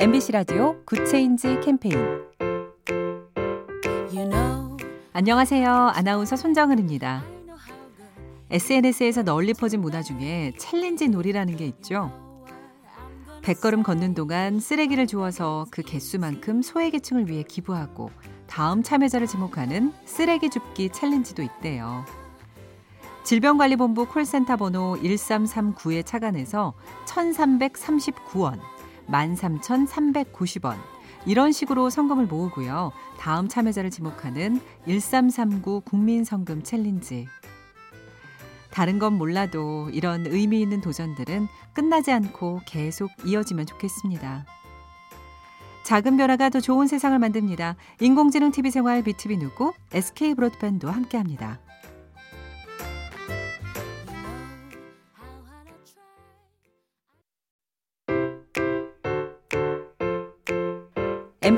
MBC 라디오 Good Change 캠페인 안녕하세요. 아나운서 손정은입니다. SNS에서 널리 퍼진 문화 중에 challenge 놀이라는 게 있죠. 100걸음 걷는 동안 쓰레기를 주워서 그 개수만큼 소외계층을 위해 기부하고 다음 참여자를 지목하는 쓰레기 줍기 challenge도 있대요. 질병관리본부 콜센터 번호 1339에 착안해서 1339원, 13,390원 이런 식으로 성금을 모으고요. 다음 참여자를 지목하는 1339 국민성금 챌린지. 다른 건 몰라도 이런 의미 있는 도전들은 끝나지 않고 계속 이어지면 좋겠습니다. 작은 변화가 더 좋은 세상을 만듭니다. 인공지능 TV 생활 BTV 누구 SK 브로드밴드와 함께합니다.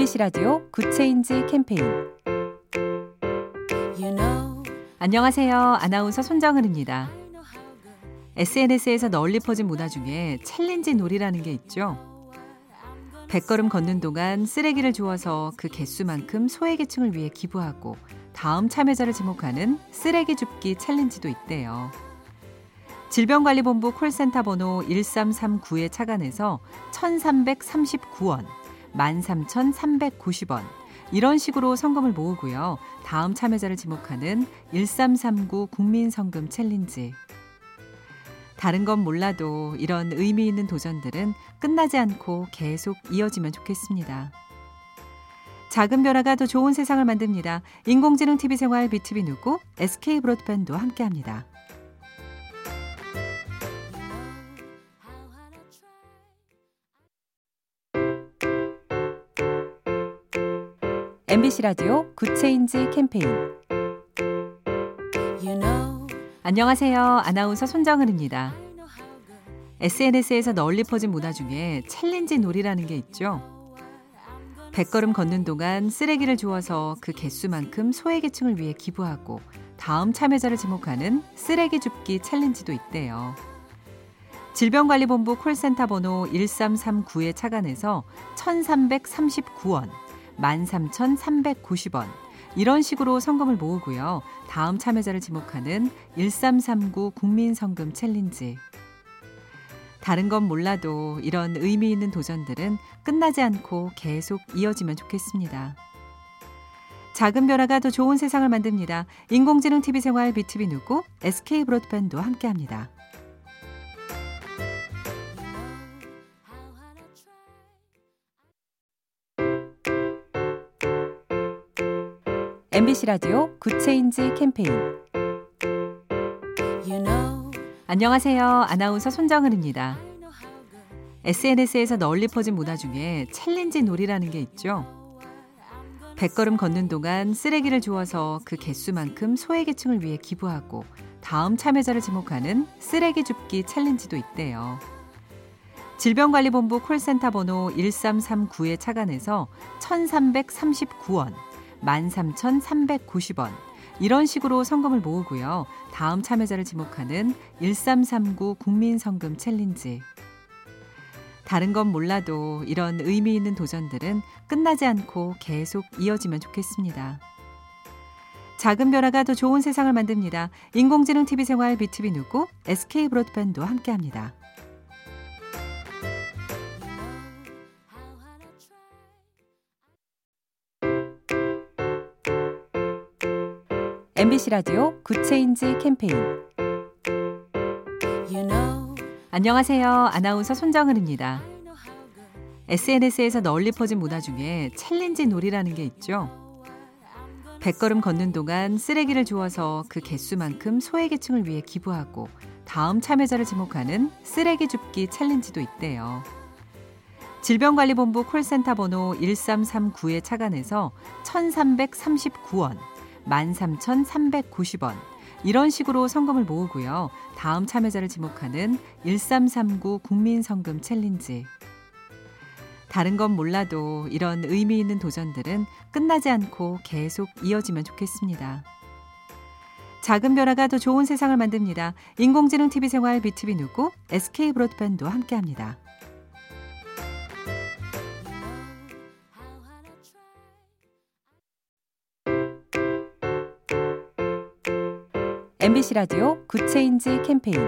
MBC 라디오 Good Change 캠페인 you know. 안녕하세요. 아나운서 손정은입니다. SNS에서 널리 퍼진 문화 중에 challenge 놀이라는 게 있죠. 100걸음 걷는 동안 쓰레기를 주워서 그 개수만큼 소외계층을 위해 기부하고 다음 참여자를 지목하는 쓰레기 줍기 challenge도 있대요. 질병관리본부 콜센터 번호 1339에 착안해서 1339원 13,390원. 이런 식으로 성금을 모으고요. 다음 참여자를 지목하는 1339 국민성금 챌린지. 다른 건 몰라도 이런 의미 있는 도전들은 끝나지 않고 계속 이어지면 좋겠습니다. 작은 변화가 더 좋은 세상을 만듭니다. 인공지능 TV 생활 BTV 누구 SK 브로드밴드와 함께합니다. MBC 라디오 Good Change 캠페인 you know. 안녕하세요. 아나운서 손정은입니다. SNS에서 널리 퍼진 문화 중에 challenge 놀이라는 게 있죠. 100걸음 걷는 동안 쓰레기를 주워서 그 개수만큼 소외계층을 위해 기부하고 다음 참여자를 지목하는 쓰레기 줍기 challenge도 있대요. 질병관리본부 콜센터 번호 1339에 착안해서 1339원 13,390원. 이런 식으로 성금을 모으고요. 다음 참여자를 지목하는 1339 국민성금 챌린지. 다른 건 몰라도 이런 의미 있는 도전들은 끝나지 않고 계속 이어지면 좋겠습니다. 작은 변화가 더 좋은 세상을 만듭니다. 인공지능 TV 생활 BTV 누구 SK 브로드밴드와 함께합니다. MBC 라디오 Good Change 캠페인 you know. 안녕하세요. 아나운서 손정은입니다. SNS에서 널리 퍼진 문화 중에 challenge 놀이라는 게 있죠. 100걸음 걷는 동안 쓰레기를 주워서 그 개수만큼 소외계층을 위해 기부하고 다음 참여자를 지목하는 쓰레기 줍기 challenge도 있대요. 질병관리본부 콜센터 번호 1339에 착안해서 1339원 13,390원. 이런 식으로 성금을 모으고요. 다음 참여자를 지목하는 1339 국민성금 챌린지. 다른 건 몰라도 이런 의미 있는 도전들은 끝나지 않고 계속 이어지면 좋겠습니다. 작은 변화가 더 좋은 세상을 만듭니다. 인공지능 TV 생활 BTV 누구 SK 브로드밴드와 함께합니다. MBC 라디오 Good Change 캠페인 you know. 안녕하세요. 아나운서 손정은입니다. SNS에서 널리 퍼진 문화 중에 challenge 놀이라는 게 있죠. 100걸음 걷는 동안 쓰레기를 주워서 그 개수만큼 소외계층을 위해 기부하고 다음 참여자를 지목하는 쓰레기 줍기 challenge도 있대요. 질병관리본부 콜센터 번호 1339에 착안해서 1339원 13,390원. 이런 식으로 성금을 모으고요. 다음 참여자를 지목하는 1339 국민성금 챌린지. 다른 건 몰라도 이런 의미 있는 도전들은 끝나지 않고 계속 이어지면 좋겠습니다. 작은 변화가 더 좋은 세상을 만듭니다. 인공지능 TV 생활 BTV 누구 SK 브로드밴드와 함께합니다. MBC 라디오 Good Change 캠페인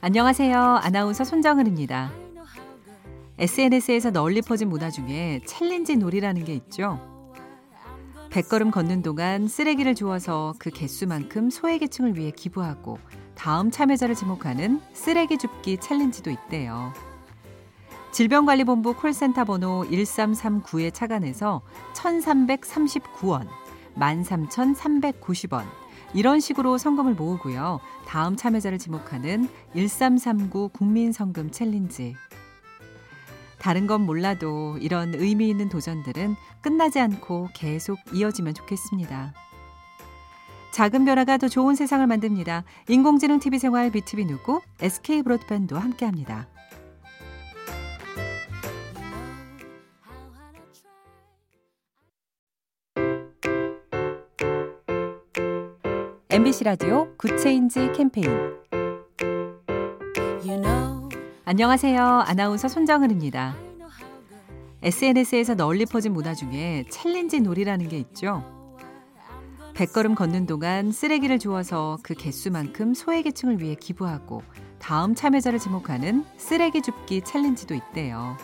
안녕하세요. 아나운서 손정은입니다. SNS에서 널리 퍼진 문화 중에 challenge 놀이라는 게 있죠. 100걸음 걷는 동안 쓰레기를 주워서 그 개수만큼 소외계층을 위해 기부하고 다음 참여자를 지목하는 쓰레기 줍기 challenge도 있대요. 질병관리본부 콜센터 번호 1339에 착안해서 1,339원, 13,390원 이런 식으로 성금을 모으고요. 다음 참여자를 지목하는 1339 국민성금 챌린지. 다른 건 몰라도 이런 의미 있는 도전들은 끝나지 않고 계속 이어지면 좋겠습니다. 작은 변화가 더 좋은 세상을 만듭니다. 인공지능 TV 생활 BTV 누구 SK 브로드밴드와 함께합니다. MBC 라디오 Good Change 캠페인 안녕하세요. 아나운서 손정은입니다. SNS에서 널리 퍼진 문화 중에 challenge 놀이라는 게 있죠. 100걸음 걷는 동안 쓰레기를 주워서 그 개수만큼 소외계층을 위해 기부하고 다음 참여자를 지목하는 쓰레기 줍기 challenge도 있대요.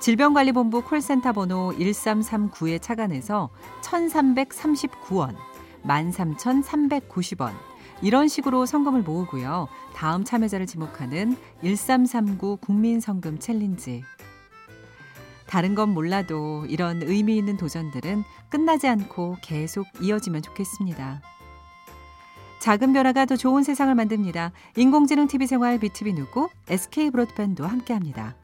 질병관리본부 콜센터 번호 1339에 착안해서 1339원, 13,390원 이런 식으로 성금을 모으고요. 다음 참여자를 지목하는 1339 국민성금 챌린지. 다른 건 몰라도 이런 의미 있는 도전들은 끝나지 않고 계속 이어지면 좋겠습니다. 작은 변화가 더 좋은 세상을 만듭니다. 인공지능 TV 생활 BTV 누구 SK 브로드밴드와 함께합니다.